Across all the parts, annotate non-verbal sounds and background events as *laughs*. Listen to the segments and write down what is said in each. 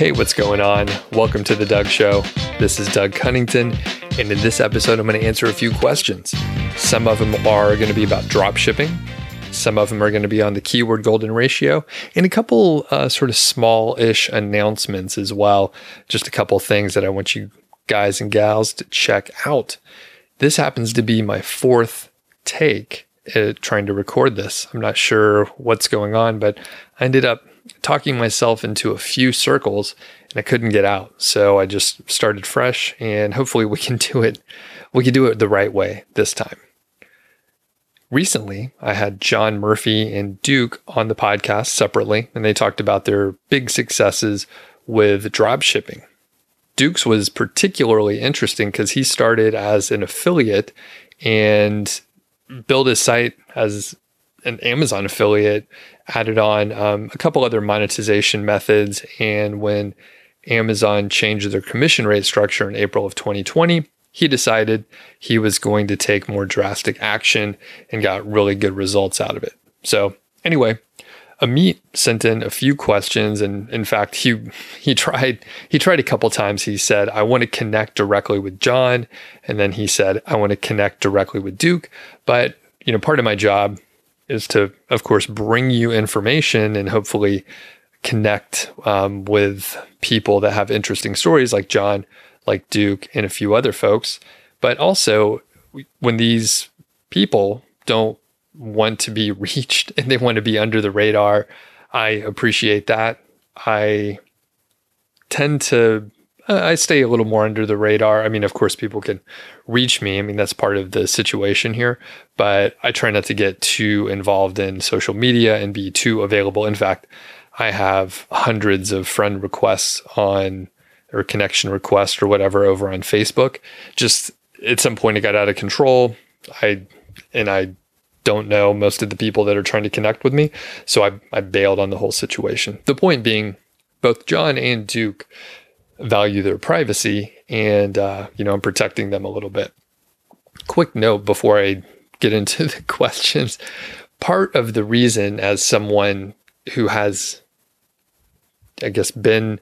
Hey, what's going on? Welcome to The Doug Show. This is Doug Cunnington, and in this episode, I'm going to answer a few questions. Some of them are going to be about drop shipping, some of them are going to be on the keyword golden ratio, and a couple uh, sort of small ish announcements as well. Just a couple things that I want you guys and gals to check out. This happens to be my fourth take at trying to record this. I'm not sure what's going on, but I ended up talking myself into a few circles and I couldn't get out. So I just started fresh and hopefully we can *laughs* do it we can do it the right way this time. Recently, I had John Murphy and Duke on the podcast separately and they talked about their big successes with drop shipping. Duke's was particularly interesting because he started as an affiliate and built his site as an Amazon affiliate, added on um, a couple other monetization methods. And when Amazon changed their commission rate structure in April of 2020, he decided he was going to take more drastic action and got really good results out of it. So, anyway, Amit sent in a few questions, and in fact, he he tried he tried a couple times. He said, "I want to connect directly with John," and then he said, "I want to connect directly with Duke." But you know, part of my job is to, of course, bring you information and hopefully connect um, with people that have interesting stories like John, like Duke, and a few other folks. But also, when these people don't want to be *laughs* reached and they want to be under the radar, I appreciate that. I tend to I stay a little more under the radar. I mean, of course, people can reach me. I mean, that's part of the situation here, but I try not to get too involved in social media and be too available. In fact, I have hundreds of friend requests on or connection requests or whatever over on Facebook. Just at some point, it got out of control. I, and I don't know most of the people that are trying to connect with me. So I, I bailed on the whole situation. The point being, both John and Duke value their privacy and uh, you know i'm protecting them a little bit. Quick note before i get into *laughs* the questions. Part of the reason as someone who has i guess been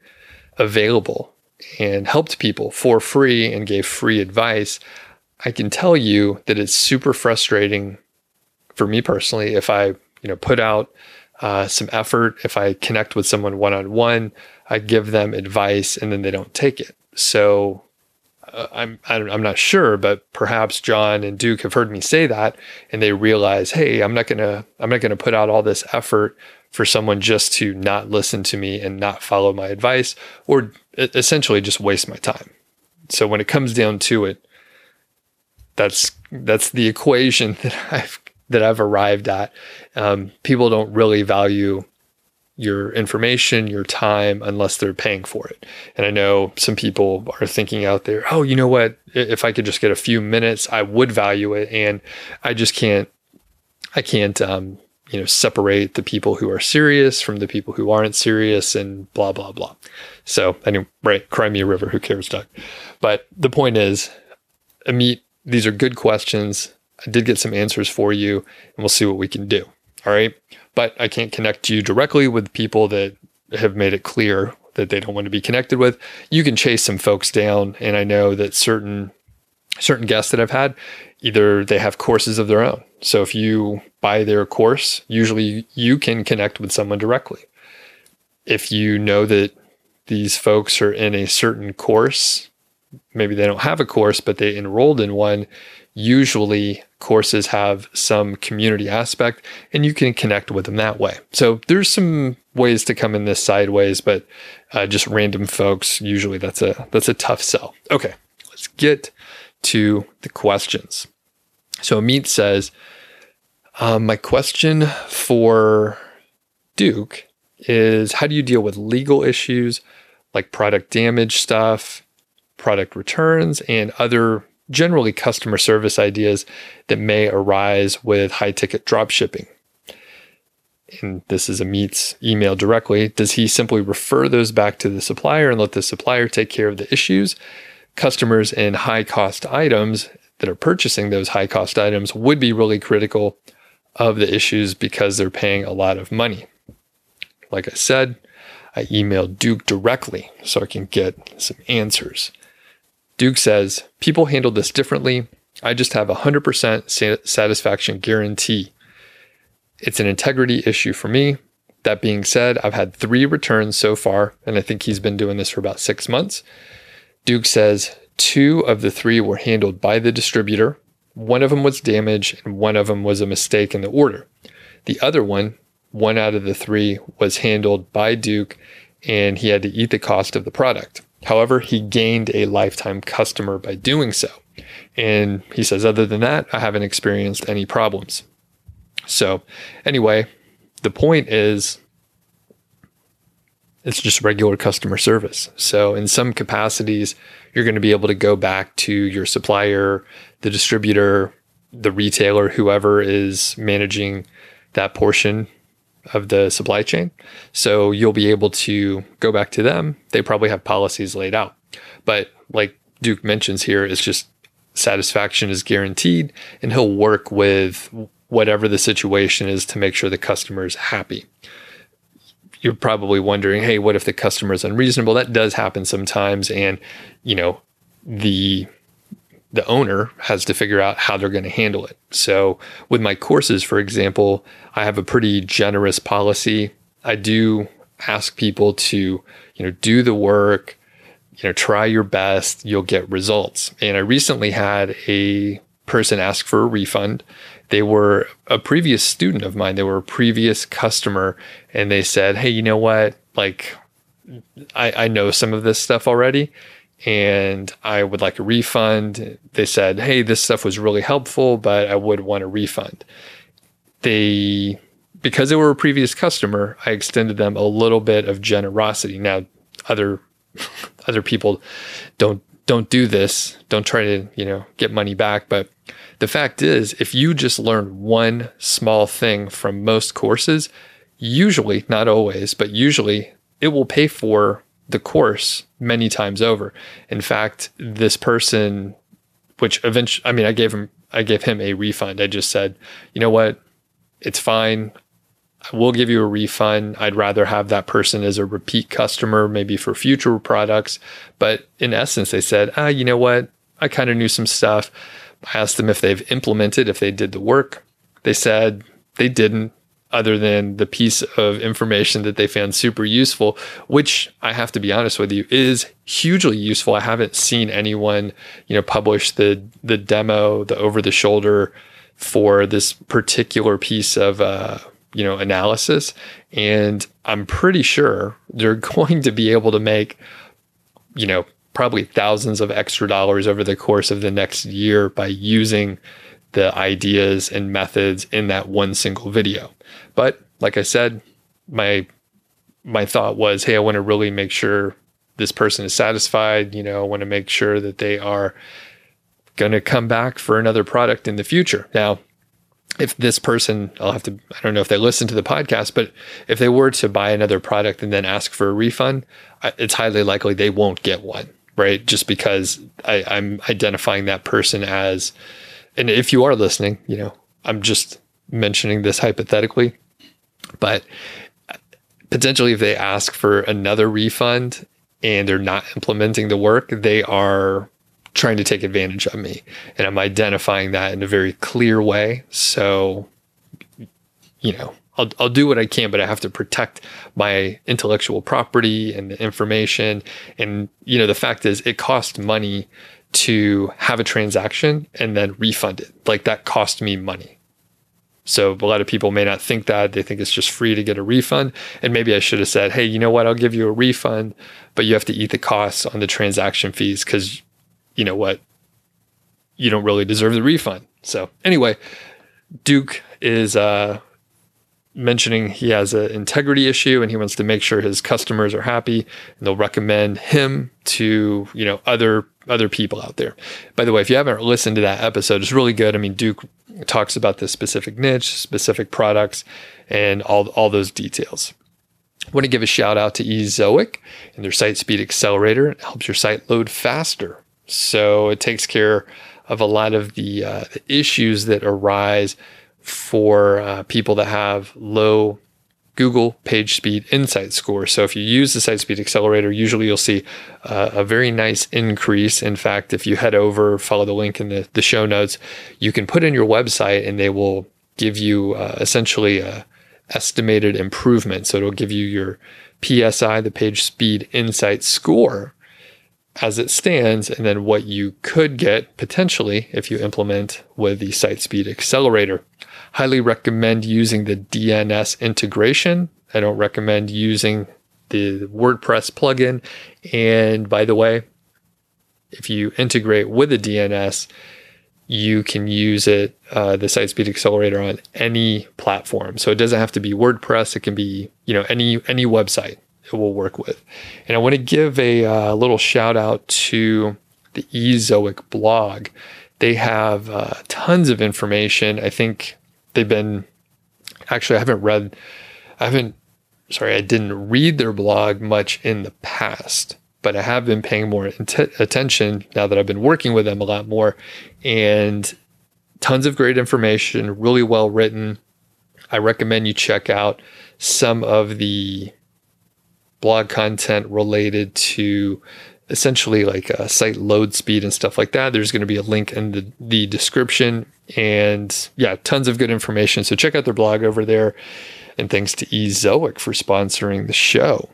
available and helped people for free and gave free advice i can tell you that it's super frustrating for me personally if i you know put out uh, some effort if i connect with someone one-on-one I give them advice and then they don't take it. So uh, I'm I'm not sure, but perhaps John and Duke have heard me say that, and they realize, hey, I'm not gonna I'm not gonna put out all this effort for someone just to not listen to me and not follow my advice, or essentially just waste my time. So when it comes down to it, that's that's the equation *laughs* that I've that I've arrived at. Um, people don't really value your information, your time, unless they're paying for it. And I know some people are thinking out there, oh, you know what? If I could just get a few minutes, I would value it. And I just can't, I can't, um, you know, separate the people who are serious from the people who aren't serious and blah, blah, blah. So, anyway, right, cry me a river, who cares, Doug? But the point is, Amit, these are good questions. I did get some answers for you, and we'll see what we can do. All right but I can't connect you directly with people that have made it clear that they don't want to be connected with. You can chase some folks down, and I know that certain certain guests that I've had, either they have courses of their own. So if you buy their course, usually you can connect with someone directly. If you know that these folks are in a certain course, maybe they don't have a course, but they enrolled in one, usually courses have some community aspect and you can connect with them that way. So there's some ways to come in this sideways, but uh, just random folks, usually that's a that's a tough sell. Okay, let's get to the questions. So Amit says, um, my question for Duke is how do you deal with legal issues like product damage stuff, product returns, and other generally customer service ideas that may arise with high ticket drop shipping. And this is a Amit's email directly. Does he simply refer those back to the supplier and let the supplier take care of the issues? Customers in high cost items that are purchasing those high cost items would be really critical of the issues because they're paying a lot of money. Like I said, I emailed Duke directly so I can get some answers. Duke says, People handle this differently. I just have a 100% satisfaction guarantee. It's an integrity issue for me. That being said, I've had three returns so far, and I think he's been doing this for about six months. Duke says two of the three were handled by the distributor. One of them was damage, and one of them was a mistake in the order. The other one, one out of the three, was handled by Duke, and he had to eat the cost of the product. However, he gained a lifetime customer by doing so. And he says, other than that, I haven't experienced any problems. So, anyway, the point is it's just regular customer service. So, in some capacities, you're going to be able to go back to your supplier, the distributor, the retailer, whoever is managing that portion of the supply chain. So, you'll be able to go back to them. They probably have policies laid out. But, like Duke mentions here, it's just satisfaction is guaranteed, and he'll work with whatever the situation is to make sure the customer is happy. You're probably wondering, hey, what if the customer is unreasonable? That does happen sometimes, and you know the the owner has to figure out how they're going to handle it. So, with my courses, for example, I have a pretty generous policy. I do ask people to, you know, do the work, you know, try your best, you'll get results. And I recently had a person ask for a refund they were a previous student of mine. They were a previous customer, and they said, "Hey, you know what? Like, I, I know some of this stuff already, and I would like a refund." They said, "Hey, this stuff was really helpful, but I would want a refund." They, because they were a previous customer, I extended them a little bit of generosity. Now, other *laughs* other people don't don't do this. Don't try to you know get money back, but the fact is, if you just learn one small thing from most courses, usually, not always, but usually it will pay for the course many times over. In fact, this person, which eventually, I mean, I gave him, I gave him a refund. I just said, you know what? It's fine. I will give you a refund. I'd rather have that person as a repeat customer, maybe for future products. But in essence, they said, ah, you know what? I kind of knew some stuff. I asked them if they've implemented, if they did the work. They said they didn't, other than the piece of information that they found super useful, which I have to be honest with you is hugely useful. I haven't seen anyone, you know, publish the the demo, the over the shoulder for this particular piece of uh, you know analysis, and I'm pretty sure they're *laughs* going to be able to make, you know, probably thousands of extra dollars over the course of the next year by using the ideas and methods in that one single video. But like I said, my my thought was, hey, I want to really make sure this person is satisfied, you know, I want to make sure that they are going to come back for another product in the future. Now, if this person, I'll have to, I don't know if they listen to the podcast, but if they were to buy another product and then ask for a refund, it's highly likely they won't get one right? Just because I, I'm identifying that person as, and if you are listening, you know, I'm just mentioning this hypothetically, but potentially if they ask for another refund and they're not implementing the work, they are trying to take advantage of me. And I'm identifying that in a very clear way. So, you know, I'll, I'll do what I can, but I have to protect my intellectual property and the information. And, you know, the fact is it costs money to have a transaction and then refund it. Like that cost me money. So a lot of people may not think that. They think it's just free to get a refund. And maybe I should have said, hey, you know what? I'll give you a refund, but you have to eat the costs on the transaction fees because you know what? You don't really deserve the refund. So anyway, Duke is uh, mentioning he has an integrity issue and he wants to make sure his customers are happy and they'll recommend him to you know other other people out there by the way if you haven't listened to that episode it's really good i mean duke talks about this specific niche specific products and all all those details I want to give a shout out to Ezoic and their site speed accelerator. It helps your site load faster. So it takes care of a lot of the, uh, the issues that arise for uh, people that have low Google PageSpeed Insight Score. So if you use the SiteSpeed Accelerator, usually you'll see uh, a very nice increase. In fact, if you head over, follow the link in the, the show notes, you can put in your website and they will give you uh, essentially a estimated improvement. So it'll give you your PSI, the Page Speed Insight Score, as it stands, and then what you could get potentially if you implement with the SiteSpeed Accelerator. Highly recommend using the DNS integration. I don't recommend using the WordPress plugin. And by the way, if you integrate with the DNS, you can use it, uh, the SiteSpeed Accelerator on any platform. So it doesn't have to be WordPress. It can be, you know, any any website it will work with. And I want to give a uh, little shout out to the Ezoic blog. They have uh, tons of information. I think they've been actually I haven't read I haven't sorry, I didn't read their blog much in the past, but I have been paying more int- attention now that I've been working with them a lot more and tons of great information, really well written. I recommend you check out some of the blog content related to essentially like a site load speed and stuff like that. There's going to be a link in the, the description and yeah, tons of good information. So check out their blog over there. And thanks to Ezoic for sponsoring the show.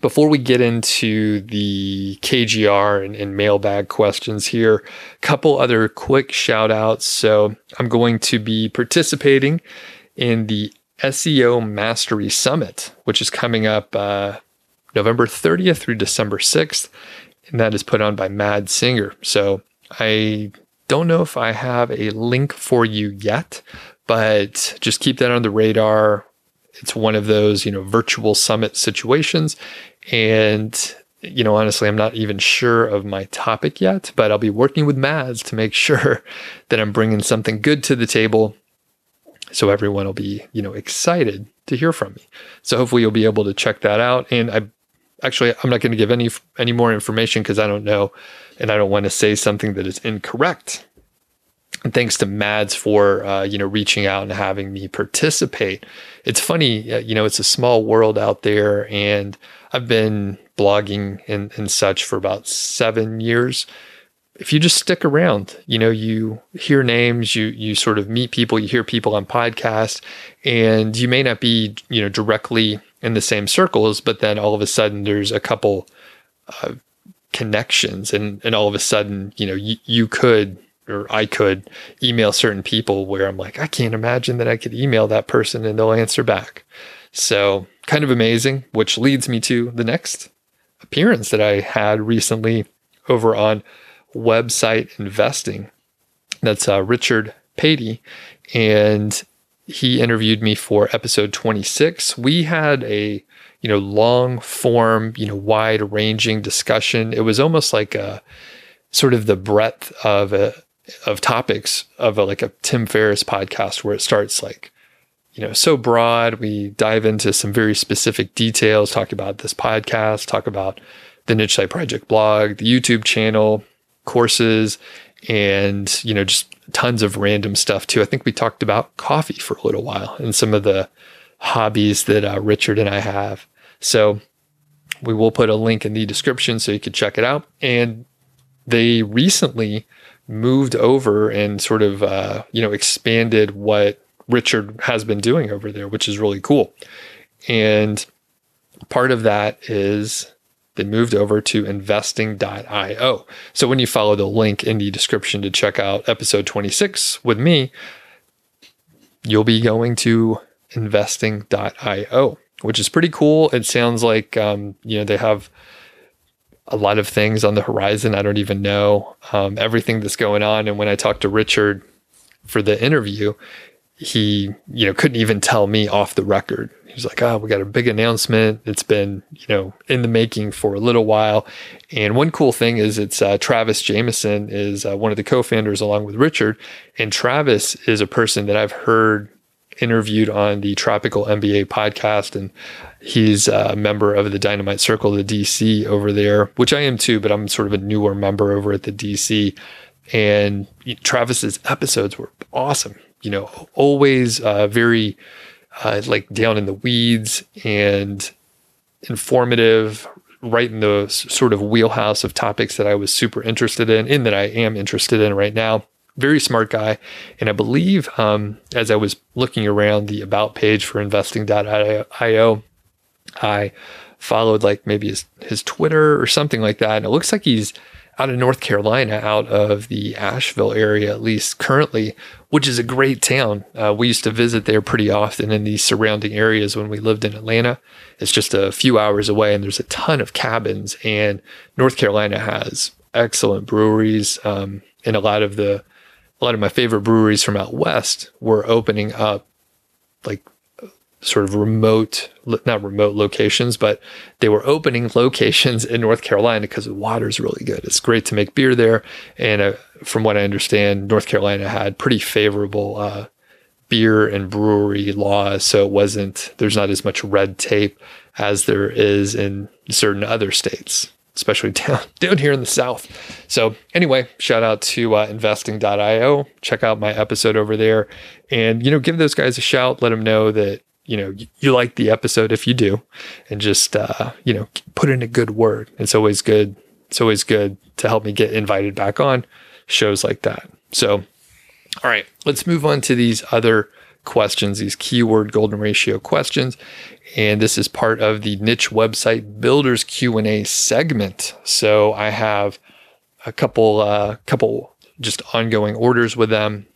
Before we get into the KGR and, and mailbag questions here, a couple other quick shout outs. So I'm going to be participating in the SEO Mastery Summit, which is coming up uh, November 30th through December 6th. And that is put on by Mads Singers. So I don't know if I have a link for you yet, but just keep that on the radar. It's one of those, you know, virtual summit situations. And, you know, honestly, I'm not even sure of my topic yet, but I'll be working with Mads to make *laughs* sure that I'm bringing something good to the table so everyone will be, you know, excited to hear from me. So hopefully you'll be able to check that out. And I actually I'm not going to give any any more information because I don't know, and I don't want to say something that is incorrect. And thanks to Mads for uh, you know reaching out and having me participate. It's funny, uh, you know, it's a small world out there, and I've been blogging and, and such for about seven years if you just stick around, you know, you hear names, you you sort of meet people, you hear people on podcasts, and you may not be, you know, directly in the same circles, but then all of a sudden there's a couple uh, connections, and and all of a sudden, you know, you, you could or I could email certain people where I'm like, I can't imagine that I could email that person and they'll answer back. So kind of amazing, which leads me to the next appearance that I had recently over on website investing. That's uh, Richard Patey. And he interviewed me for episode 26. We had a, you know, long form, you know, wide ranging discussion. It was almost like a sort of the breadth of a, of topics of a, like a Tim Ferriss podcast where it starts like, you know, so broad. We dive into some very specific details, talk about this podcast, talk about the Niche Site Project blog, the YouTube channel, courses, and, you know, just tons of random stuff too. I think we talked about coffee for a little while and some of the hobbies that uh, Richard and I have. So we will put a link in the description so you can check it out. And they recently moved over and sort of, uh, you know, expanded what Richard has been doing over there, which is really cool. And part of that is they moved over to investing.io. So when you follow the link in the description to check out episode 26 with me, you'll be going to investing.io, which is pretty cool. It sounds like, um, you know, they have a lot of things on the horizon. I don't even know um, everything that's going on. And when I talked to Richard for the interview, he, you know, couldn't even tell me off the record He was like, oh, we got a big announcement. It's been, you know, in the making for a little while. And one cool thing is it's uh, Travis Jamison is uh, one of the co-founders along with Richard. And Travis is a person that I've heard interviewed on the Tropical MBA podcast. And he's a member of the Dynamite Circle, the DC over there, which I am too, but I'm sort of a newer member over at the DC. And Travis's episodes were awesome. You know, always uh, very uh, like down in the weeds and informative, right in the sort of wheelhouse of topics that I was super interested in, in that I am interested in right now. Very smart guy. And I believe um, as I was looking around the about page for investing.io, I followed like maybe his, his Twitter or something like that. And it looks like he's out of North Carolina, out of the Asheville area, at least currently, which is a great town. Uh, we used to visit there pretty often in the surrounding areas when we lived in Atlanta. It's just a few hours away, and there's a ton of cabins. And North Carolina has excellent breweries, um, and a lot of the a lot of my favorite breweries from out west were opening up like sort of remote, not remote locations, but they were opening *laughs* locations in North Carolina because the water is really good. It's great to make beer there. And uh, from what I understand, North Carolina had pretty favorable uh, beer and brewery laws. So it wasn't, there's not as much red tape as there is in certain other states. Especially *laughs* down down here in the South. So anyway, shout out to uh, investing.io. Check out my episode over there, and you know, give those guys a shout. Let them know that you know you like the episode if you do and just uh, you know put in a good word. It's always good it's always good to help me get invited back on shows like that. So all right let's move on to these other questions these keyword golden ratio questions. And this is part of the niche website builders q&a segment. So i have a couple uh couple just ongoing orders with them.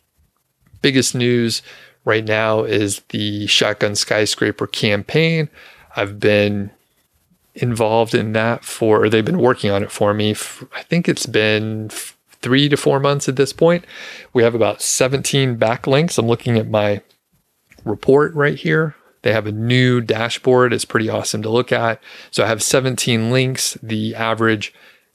Biggest news right now is the Shotgun Skyscraper campaign. I've been involved in that for, or they've been working on it for me. I think it's been three to four months at this point. We have about 17 backlinks. I'm looking at my report right here. They have a new dashboard. It's pretty awesome to look at. So I have 17 links. The average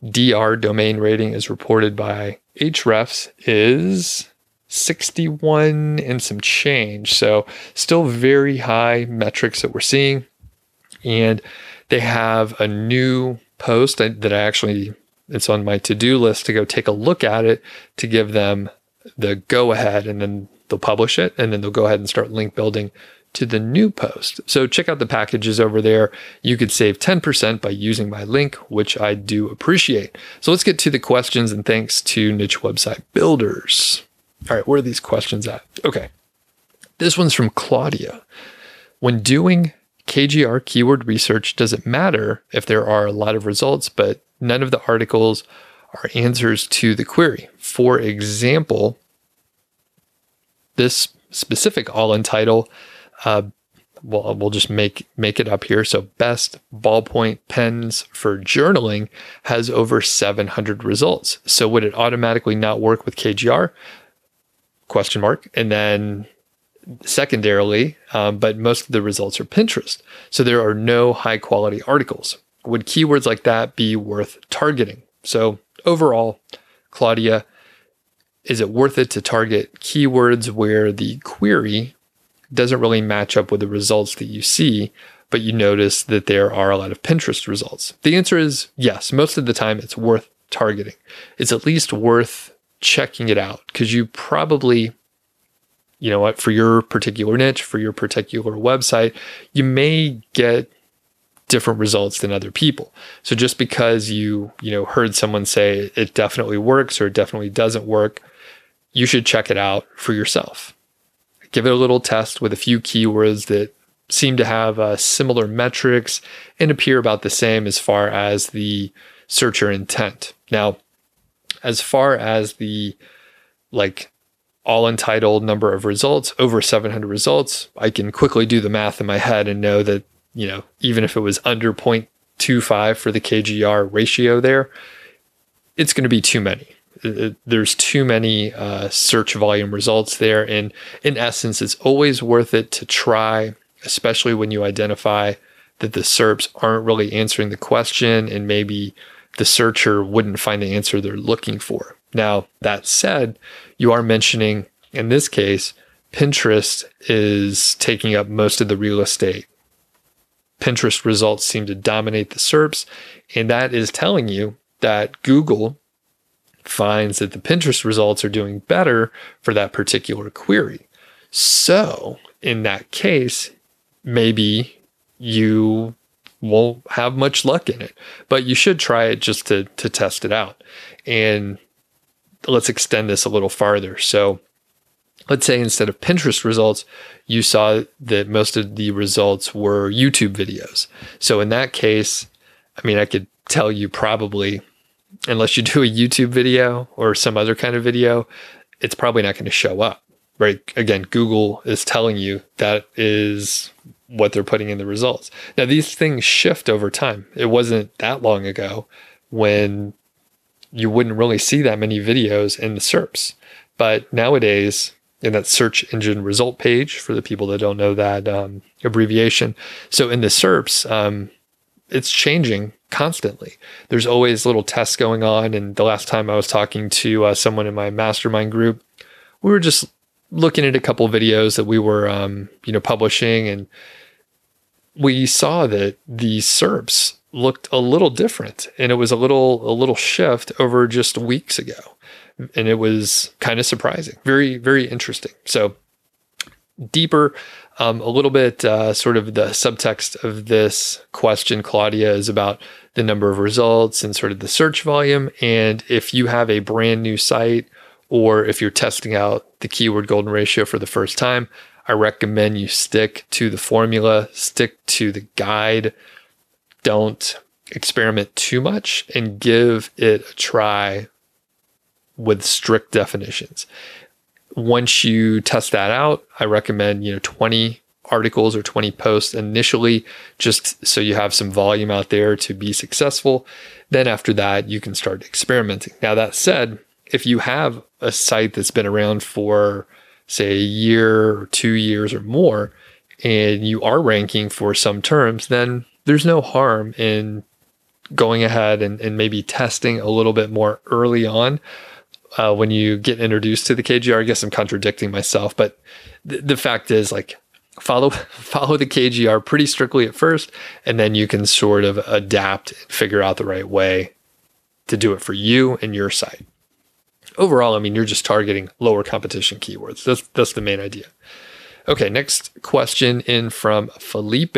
DR domain rating is reported by Ahrefs is 61 and some change. So still very high metrics that we're seeing. And they have a new post that I actually it's on my to-do list to go take a look at it to give them the go ahead and then they'll publish it and then they'll go ahead and start link building to the new post. So check out the packages over there. You could save 10% by using my link, which I do appreciate. So let's get to the questions and thanks to niche website builders. All right, where are these questions at? Okay. This one's from Claudia. When doing KGR keyword research, does it matter if there are a lot of results, but none of the articles are answers to the query? For example, this specific all in title, uh, well, we'll just make make it up here. So, best ballpoint pens for journaling has over 700 results. So, would it automatically not work with KGR? Question mark. And then secondarily um, but most of the results are pinterest. So there are no high quality articles. Would keywords like that be worth targeting? So overall claudia is it worth it to target keywords where the query doesn't really match up with the results that you see but you notice that there are a lot of pinterest results? The answer is yes. Most of the time it's worth targeting. It's at least worth checking it out because you probably, you know what, for your particular niche, for your particular website, you may get different results than other people. So just because you, you know, heard someone say it definitely works or it definitely doesn't work, you should check it out for yourself. Give it a little test with a few keywords that seem to have uh, similar metrics and appear about the same as far as the searcher intent. Now, as far as the like all in title number of results, over 700 results, I can quickly do the math in my head and know that, you know, even if it was under 0.25 for the KGR ratio there, it's going to be too many. there's too many uh, search volume results there. And in essence, it's always worth it to try, especially when you identify that the SERPs aren't really answering the question and maybe the searcher wouldn't find the answer they're looking for. Now, that said, you are mentioning in this case, Pinterest is taking up most of the real estate. Pinterest results seem to dominate the SERPs, and that is telling you that Google finds that the Pinterest results are doing better for that particular query. So, in that case, maybe you won't have much luck in it, but you should try it just to to test it out. And let's extend this a little farther. So, let's say instead of Pinterest results, you saw that most of the results were YouTube videos. So in that case, I mean, I could tell you probably, unless you do a YouTube video or some other kind of video, it's probably not going to show up, right? Again, Google is telling you that is what they're putting in the results. Now, these things shift over time. It wasn't that long ago when you wouldn't really see that many videos in the SERPs. But nowadays, in that search engine result page, for the people that don't know that um, abbreviation, so in the SERPs, um, it's changing constantly. There's always little tests going on. And the last time I was talking to uh, someone in my mastermind group, we were just looking at a couple videos that we were, um, you know, publishing, and we saw that the SERPs looked a little different, and it was a little a little shift over just weeks ago, and it was kind of surprising, very very interesting. So deeper um, a little bit, uh, sort of the subtext of this question, Claudia, is about the number of results and sort of the search volume. And if you have a brand new site or if you're testing out the keyword golden ratio for the first time, I recommend you stick to the formula, stick to the guide. Don't experiment too much and give it a try with strict definitions once you test that out, I recommend, you know, 20 articles or 20 posts initially, just so you have some volume out there to be successful. Then after that, you can start experimenting. Now, that said, if you have a site that's been around for, say, a year or two years or more, and you are ranking for some terms, then there's no harm in going ahead and, and maybe testing a little bit more early on uh, when you get introduced to the KGR. I guess I'm contradicting myself, but th- the fact is, like, follow *laughs* follow the KGR pretty strictly at first, and then you can sort of adapt and figure out the right way to do it for you and your site. Overall, I mean, you're just targeting lower competition keywords. That's that's the main idea. Okay, next question in from Felipe.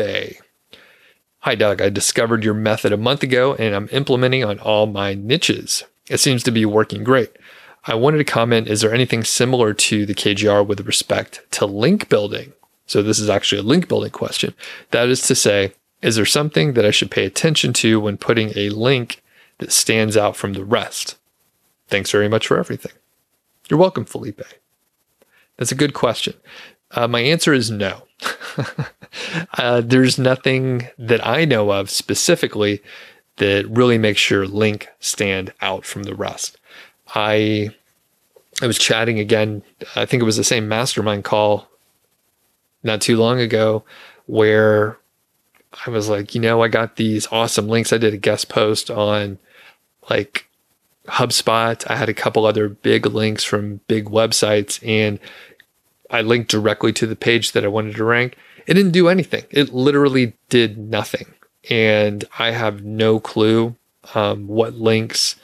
Hi, Doug. I discovered your method a month ago and I'm implementing on all my niches. It seems to be working great. I wanted to comment is there anything similar to the KGR with respect to link building? So, this is actually a link building question. That is to say, is there something that I should pay attention to when putting a link that stands out from the rest? Thanks very much for everything. You're welcome, Felipe. That's a good question. Uh, my answer is no. *laughs* uh, there's nothing that I know of specifically that really makes your link stand out from the rest. I I was chatting again. I think it was the same mastermind call not too long ago where I was like, you know, I got these awesome links. I did a guest post on like HubSpot. I had a couple other big links from big websites and I linked directly to the page that I wanted to rank. It didn't do anything. It literally did nothing. And I have no clue um, what links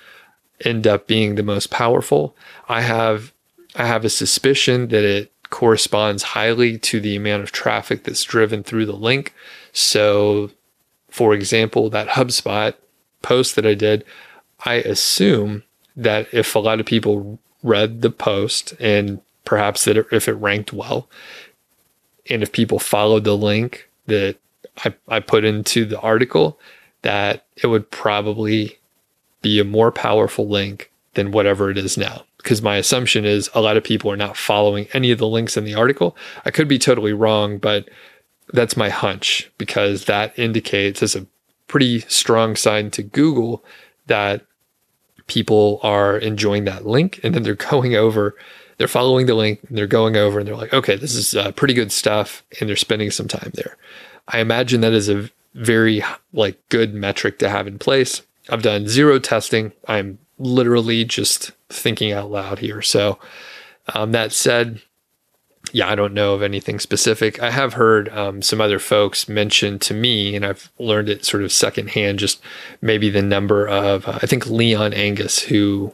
end up being the most powerful. I have I have a suspicion that it corresponds highly to the amount of traffic that's driven through the link. So, for example, that HubSpot post that I did, I assume that if a lot of people read the post and perhaps that if it ranked well, and if people followed the link that I, I put into the article, that it would probably be a more powerful link than whatever it is now. Because my assumption is a lot of people are not following any of the links in the article. I could be totally wrong, but that's my hunch because that indicates as a pretty strong sign to Google that people are enjoying that link and then they're *laughs* going over, they're following the link and they're going over and they're like, okay, this is uh, pretty good stuff. And they're spending some time there. I imagine that is a very like good metric to have in place. I've done zero testing. I'm literally just thinking out loud here. So, um, that said, yeah, I don't know of anything specific. I have heard um, some other folks mention to me, and I've learned it sort of secondhand, just maybe the number of, uh, I think Leon Angus, who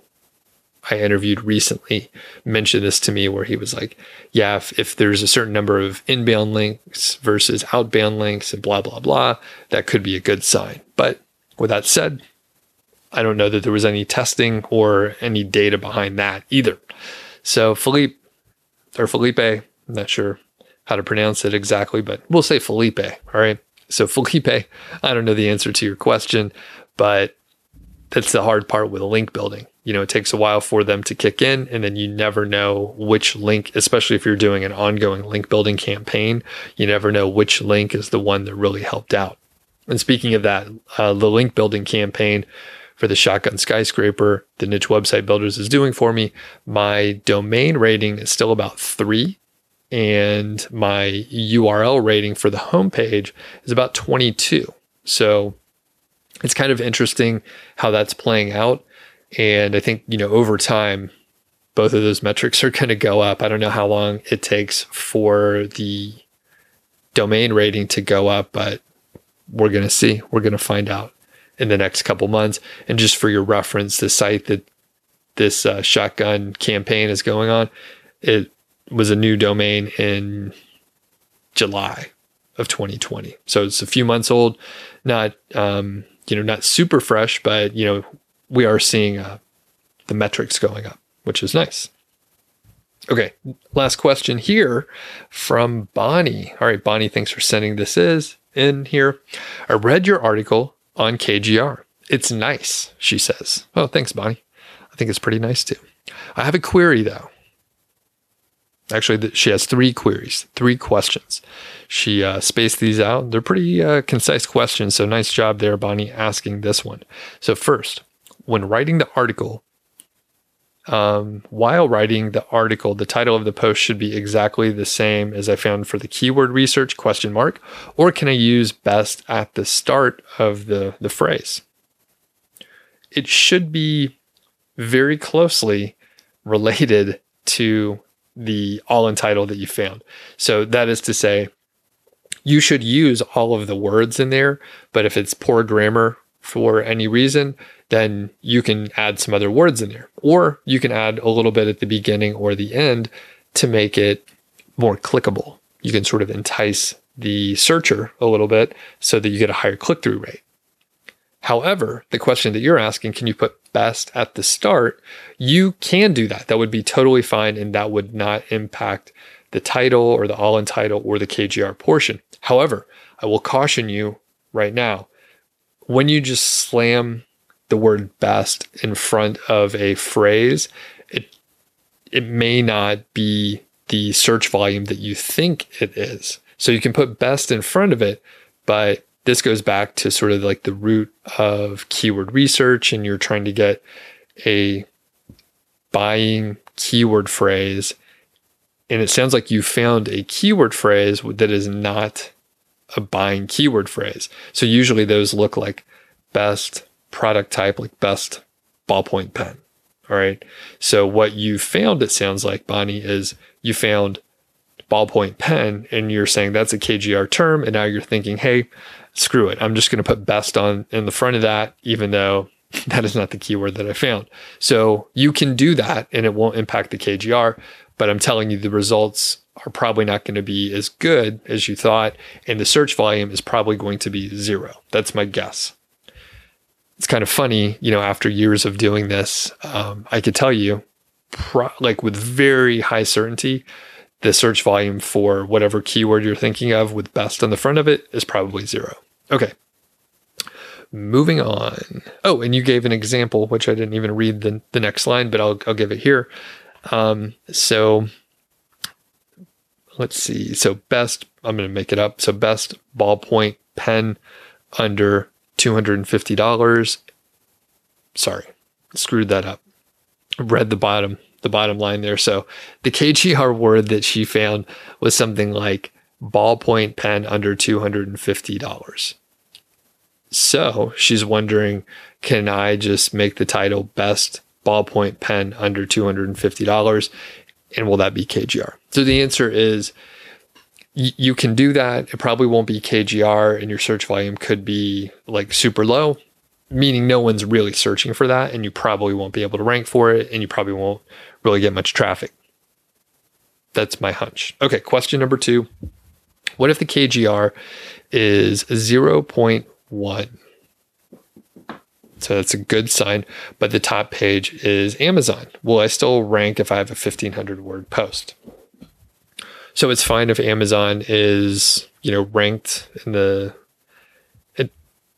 I interviewed recently mentioned this to me where he was like, yeah, if, if there's a certain number of inbound links versus outbound links and blah, blah, blah, that could be a good sign. But with that said, I don't know that there was any testing or any data behind that either. So Philippe or Felipe, I'm not sure how to pronounce it exactly, but we'll say Felipe. All right. So Felipe, I don't know the answer to your question, but that's the hard part with link building. You know, it takes a while for them to kick in, and then you never know which link, especially if you're doing an ongoing link building campaign, you never know which link is the one that really helped out. And speaking of that, uh, the link building campaign for the Shotgun Skyscraper, the niche website builders is doing for me, my domain rating is still about three. And my URL rating for the homepage is about 22. So it's kind of interesting how that's playing out. And I think, you know, over time, both of those metrics are going to go up. I don't know how long it takes for the domain rating to go up, but we're going to see. We're going to find out in the next couple months. And just for your reference, the site that this uh, shotgun campaign is going on, it was a new domain in July of 2020. So it's a few months old, not um, you know, not super fresh, but you know, we are seeing uh, the metrics going up, which is nice. Okay, last question here from Bonnie. All right, Bonnie, thanks for sending this is in here. I read your article on KGR. It's nice, she says. Oh, thanks, Bonnie. I think it's pretty nice too. I have a query though. Actually, she has three queries, three questions. She uh, spaced these out. They're pretty uh, concise questions. So nice job there, Bonnie, asking this one. So, first, when writing the article, um, while writing the article, the title of the post should be exactly the same as I found for the keyword research question mark, or can I use best at the start of the, the phrase? It should be very closely related to the all in title that you found. So that is to say, you should use all of the words in there, but if it's poor grammar for any reason, then you can add some other words in there. Or you can add a little bit at the beginning or the end to make it more clickable. You can sort of entice the searcher a little bit so that you get a higher click through rate. However, the question that you're asking, can you put best at the start? You can do that. That would be totally fine and that would not impact the title or the all in title or the KGR portion. However, I will caution you right now when you just slam the word best in front of a phrase, it it may not be the search volume that you think it is. So you can put best in front of it, but this goes back to sort of like the root of keyword research and you're trying to get a buying keyword phrase and it sounds like you found a keyword phrase that is not a buying keyword phrase so usually those look like best product type like best ballpoint pen all right so what you found it sounds like bonnie is you found ballpoint pen and you're saying that's a kgr term and now you're thinking hey screw it. I'm just going to put best on in the front of that, even though *laughs* that is not the keyword that I found. So you can do that and it won't impact the KGR, but I'm telling you the results are probably not going to be as good as you thought. And the search volume is probably going to be zero. That's my guess. It's kind of funny, you know, after years of doing this, um, I could tell you, pro- like with very high certainty, the search volume for whatever keyword you're thinking of with best on the front of it is probably zero. Okay. Moving on. Oh, and you gave an example, which I didn't even read the, the next line, but I'll, I'll give it here. Um, so let's see. So best, I'm going to make it up. So best ballpoint pen under $250. Sorry, screwed that up. Read the bottom, the bottom line there. So the KGR word that she found was something like ballpoint pen under $250. So she's wondering can I just make the title best ballpoint pen under $250? And will that be KGR? So the answer is you can do that. It probably won't be KGR, and your search volume could be like super low. meaning no one's really searching for that, and you probably won't be able to rank for it, and you probably won't really get much traffic. That's my hunch. Okay, question number two What if the KGR is 0.1? So that's a good sign. But the top page is Amazon. Will I still rank if I have a 1500 word post? So it's fine if Amazon is, you know, ranked in the it,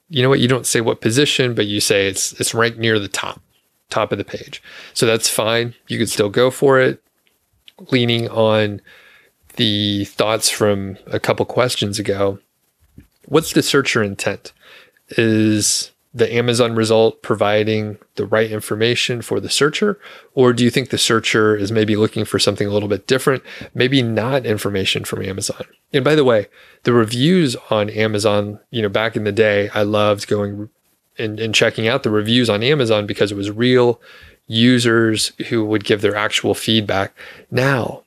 you know what, you don't say what position, but you say it's it's ranked near the top, top of the page. So that's fine. You could still go for it. Leaning on the thoughts from a couple questions ago. What's the searcher intent? Is the Amazon result providing the right information for the searcher? Or do you think the searcher is maybe looking for something a little bit different, maybe not information from Amazon? And by the way, the reviews on Amazon, you know, back in the day, I loved going and, and checking out the reviews on Amazon because it was real users who would give their actual feedback. Now,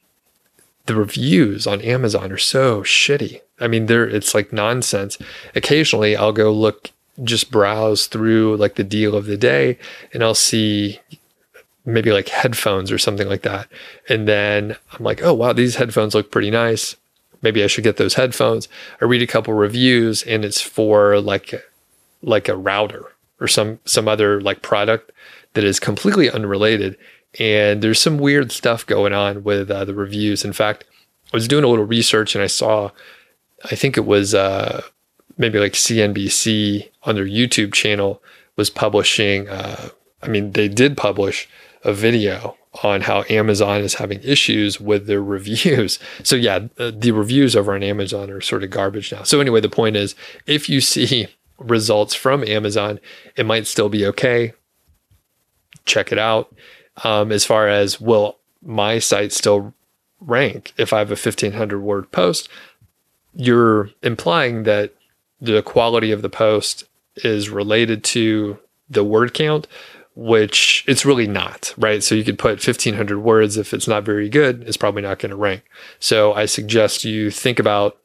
the reviews on Amazon are so shitty. I mean, they're it's like nonsense. Occasionally, I'll go look just browse through like the deal of the day and I'll see maybe like headphones or something like that. And then I'm like, oh, wow, these headphones look pretty nice. Maybe I should get those headphones. I read a couple reviews and it's for like like a router or some some other like product that is completely unrelated. And there's some weird stuff going on with uh, the reviews. In fact, I was doing a little research and I saw, I think it was uh, maybe like CNBC on their YouTube channel was publishing. Uh, I mean, they did publish a video on how Amazon is having issues with their *laughs* reviews. So yeah, the, reviews over on Amazon are sort of garbage now. So anyway, the point is, if you see *laughs* results from Amazon, it might still be okay. Check it out. Um, as far as will my site still rank if I have a 1500 word post, you're implying that the quality of the post is related to the word count, which it's really not, right? So you could put 1500 words. If it's not very good, it's probably not going to rank. So I suggest you think about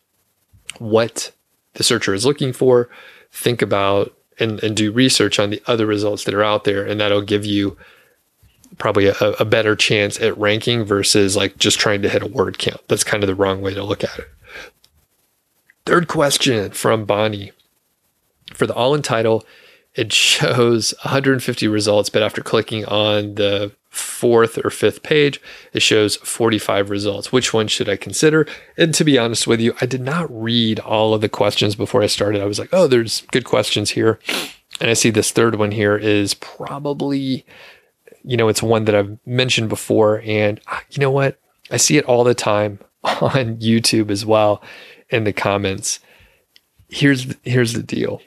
what the searcher is looking for, think about and, and do research on the other results that are out there. And that'll give you probably a, a better chance at ranking versus like just trying to hit a word count. That's kind of the wrong way to look at it. Third question from Bonnie. For the all in title, it shows 150 results, but after clicking on the fourth or fifth page, it shows 45 results. Which one should I consider? And to be honest with you, I did not read all of the questions before I started. I was like, oh, there's good questions here. And I see this third one here is probably, you know, it's one that I've mentioned before. And ah, you know what? I see it all the time *laughs* on YouTube as well in the comments. Here's here's the deal.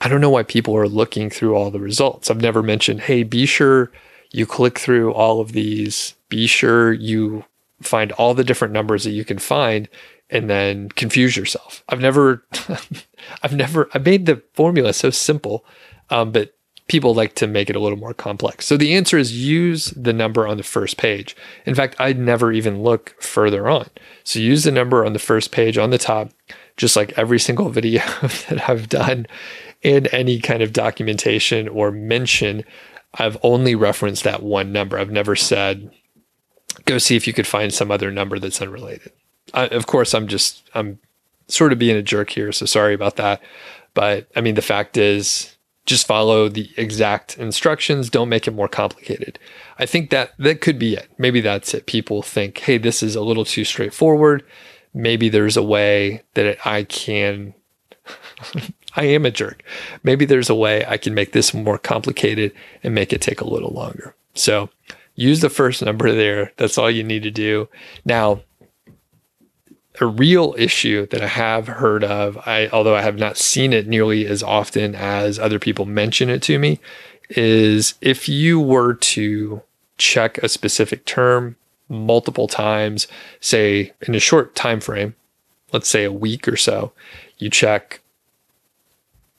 I don't know why people are looking through all the results. I've never mentioned, hey, be sure you click through all of these. Be sure you find all the different numbers that you can find and then confuse yourself. I've never, *laughs* I've never, I made the formula so simple, um, but people like to make it a little more complex. So the answer is use the number on the first page. In fact, I'd never even look further on. So use the number on the first page on the top, just like every single *laughs* video that I've done in any kind of documentation or mention. I've only referenced that one number. I've never said, go see if you could find some other number that's unrelated. I, of course, I'm just, I'm sort of being a jerk here. So sorry about that. But I mean, the fact is, just follow the exact instructions. Don't make it more complicated. I think that that could be it. Maybe that's it. People think hey this is a little too straightforward. Maybe there's a way that i can *laughs* i am a jerk. Maybe there's a way i can make this more complicated and make it take a little longer. So use the first number there. That's all you need to do. Now a real issue that I have heard of, I although I have not seen it nearly as often as other people mention it to me, is if you were to check a specific term multiple times, say in a short time frame, let's say a week or so, you check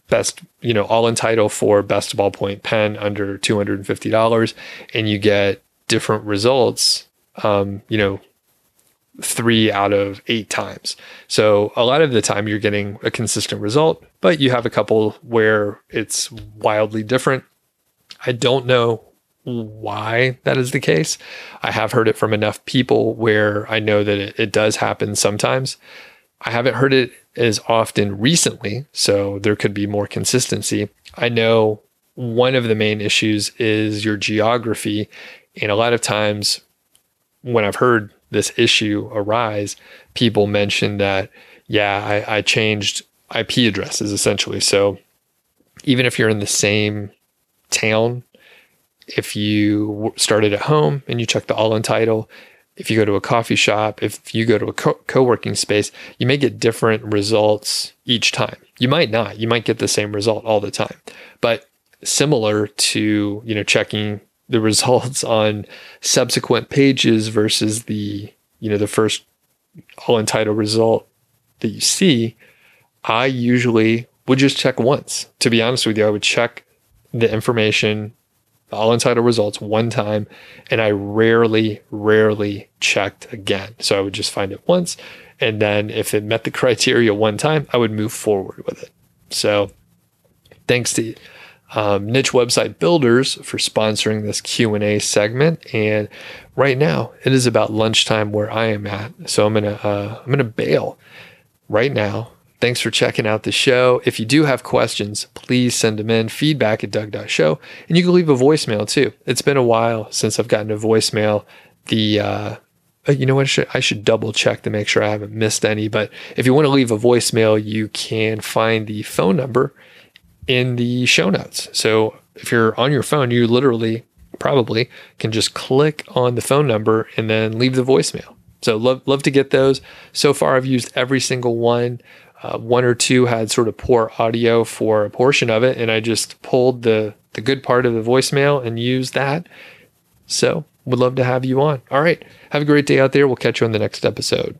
best, you know, all in title for best ballpoint pen under $250 and you get different results, um, you know, three out of eight times. So a lot of the time you're getting a consistent result, but you have a couple where it's wildly different. I don't know why that is the case. I have heard it from enough people where I know that it, it does happen sometimes. I haven't heard it as often recently, so there could be more consistency. I know one of the main issues is your geography. And a lot of times when I've heard this issue arise, people mention that, yeah, I, I changed IP addresses essentially. So even if you're in the same town, if you started at home and you check the all in title, if you go to a coffee shop, if you go to a co working space, you may get different results each time. You might not. You might get the same result all the time. But similar to, you know, checking the results on subsequent pages versus the you know the first all in title result that you see i usually would just check once. To be honest with you i would check the information the all in title results one time and i rarely rarely checked again. So i would just find it once and then if it met the *laughs* criteria one time i would move forward with it. So thanks to um, niche website builders for sponsoring this q&a segment. And right now it is about lunchtime where i am at. So i'm gonna uh, i'm gonna bail right now. Thanks for checking out the show. If you do have questions please send them in feedback at doug.show and you can leave a voicemail too. It's been a while since i've gotten a voicemail. The uh, uh you know what? I should, I should double check to make sure I haven't missed any. But if you want to leave a voicemail, you can find the phone number in the show notes. So if you're on your phone, you literally probably can just click on the phone number and then leave the voicemail. So love love to get those. So far, I've used every single one. Uh, one or two had sort of poor audio for a portion of it, and I just pulled the the good part of the voicemail and used that. So would love to have you on. All right, have a great day out there. We'll catch you on the next episode.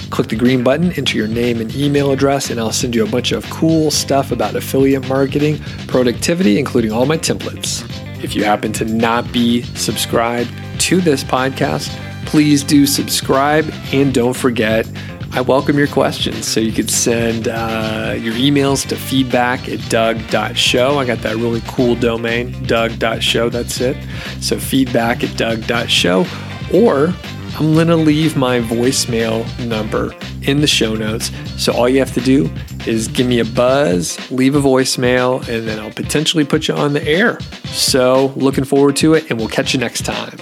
click the green button, enter your name and email address, and I'll send you a bunch of cool stuff about affiliate marketing, productivity, including all my templates. If you happen to not be subscribed to this podcast, please do subscribe and don't forget I welcome your questions. So you could send uh, your emails to feedback at doug.show. I got that really cool domain, doug.show. That's it. So feedback at doug.show. Or I'm going to leave my voicemail number in the show notes. So all you have to do is give me a buzz, leave a voicemail, and then I'll potentially put you on the air. So looking forward to it, and we'll catch you next time.